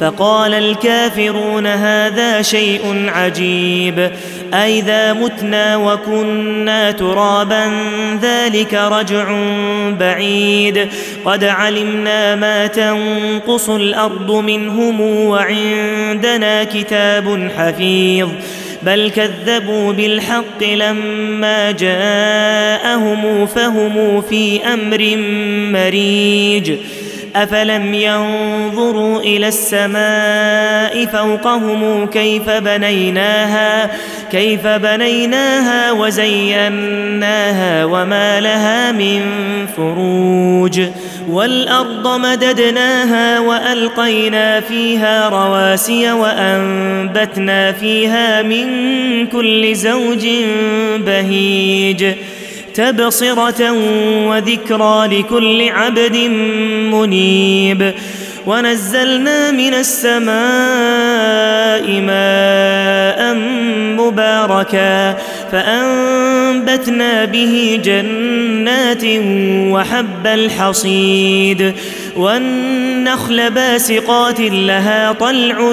فقال الكافرون هذا شيء عجيب. أئذا متنا وكنا ترابا ذلك رجع بعيد. قد علمنا ما تنقص الأرض منهم وعندنا كتاب حفيظ. بل كذبوا بالحق لما جاءهم فهم في أمر مريج. أفلم ينظروا إلى السماء فوقهم كيف بنيناها كيف بنيناها وزيناها وما لها من فروج. والأرض مددناها وألقينا فيها رواسي وأنبتنا فيها من كل زوج بهيج. تبصرة وذكرى لكل عبد منيب. ونزلنا من السماء ماء مباركا. فأنبتنا به جنات وحب الحصيد والنخل باسقات لها طلع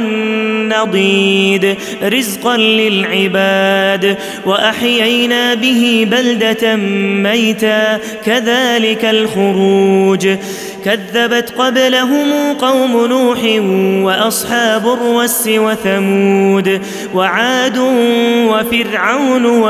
نضيد رزقا للعباد وأحيينا به بلدة ميتا كذلك الخروج كذبت قبلهم قوم نوح وأصحاب الرس وثمود وعاد وفرعون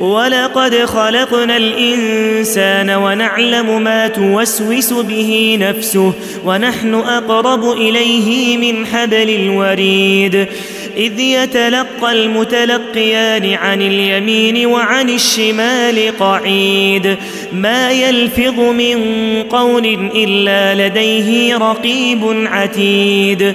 ولقد خلقنا الإنسان ونعلم ما توسوس به نفسه ونحن أقرب إليه من حبل الوريد. إذ يتلقى المتلقيان عن اليمين وعن الشمال قعيد. ما يلفظ من قول إلا لديه رقيب عتيد.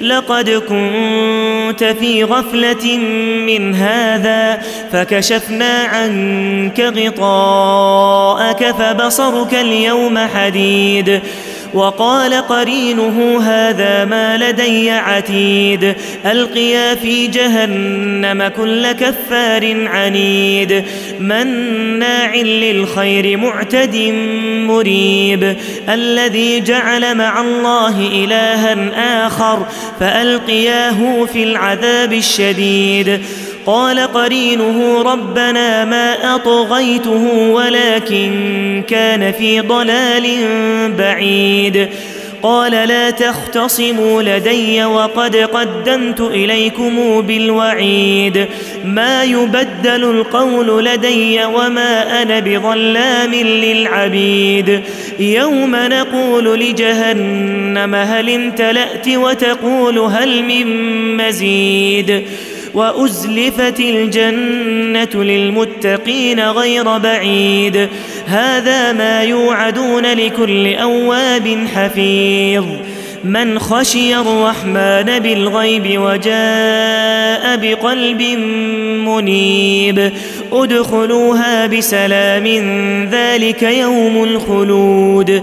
لقد كنت في غفلة من هذا فكشفنا عنك غطاءك فبصرك اليوم حديد. وقال قرينه هذا ما لدي عتيد. ألقيا في جهنم كل كفار عنيد. مناع للخير معتد مريب. الذي جعل مع الله إلها آخر فألقياه في العذاب الشديد. قال قرينه ربنا ما أطغيته ولكن كان في ضلال بعيد. قال لا تختصموا لدي وقد قدمت إليكم بالوعيد. ما يبدل القول لدي وما أنا بظلام للعبيد. يوم نقول لجهنم هل امتلأت وتقول هل من مزيد. وأزلفت الجنة للمتقين غير بعيد. هذا ما يوعدون لكل أواب حفيظ. من خشي الرحمن بالغيب وجاء بقلب منيب. ادخلوها بسلام ذلك يوم الخلود.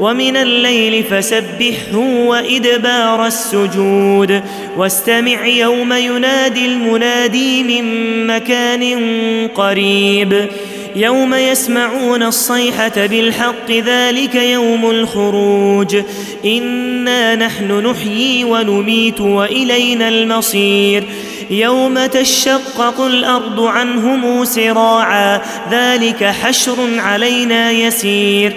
ومن الليل فسبحه وإدبار السجود واستمع يوم ينادي المنادي من مكان قريب يوم يسمعون الصيحة بالحق ذلك يوم الخروج إنا نحن نحيي ونميت وإلينا المصير يوم تشقق الأرض عنهم سراعا ذلك حشر علينا يسير